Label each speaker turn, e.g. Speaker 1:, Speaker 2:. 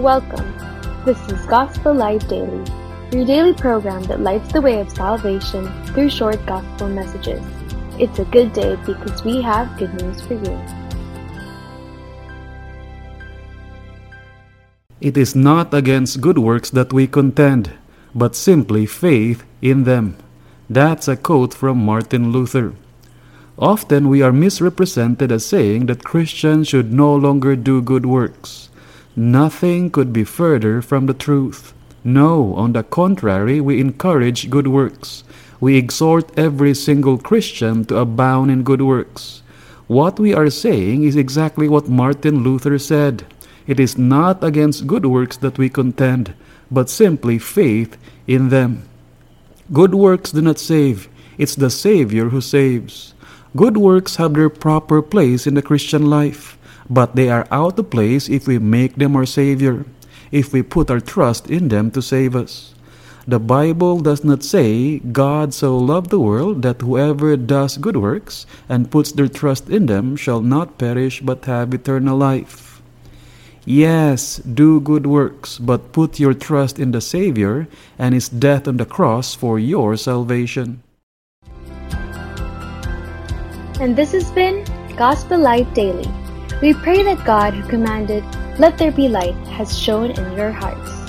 Speaker 1: Welcome. This is Gospel Light Daily, your daily program that lights the way of salvation through short gospel messages. It's a good day because we have good news for you.
Speaker 2: It is not against good works that we contend, but simply faith in them. That's a quote from Martin Luther. Often we are misrepresented as saying that Christians should no longer do good works. Nothing could be further from the truth. No, on the contrary, we encourage good works. We exhort every single Christian to abound in good works. What we are saying is exactly what Martin Luther said. It is not against good works that we contend, but simply faith in them. Good works do not save, it's the Savior who saves. Good works have their proper place in the Christian life, but they are out of place if we make them our Savior, if we put our trust in them to save us. The Bible does not say God so loved the world that whoever does good works and puts their trust in them shall not perish but have eternal life. Yes, do good works, but put your trust in the Savior and His death on the cross for your salvation.
Speaker 1: And this has been Gospel Light Daily. We pray that God, who commanded, Let there be light, has shone in your hearts.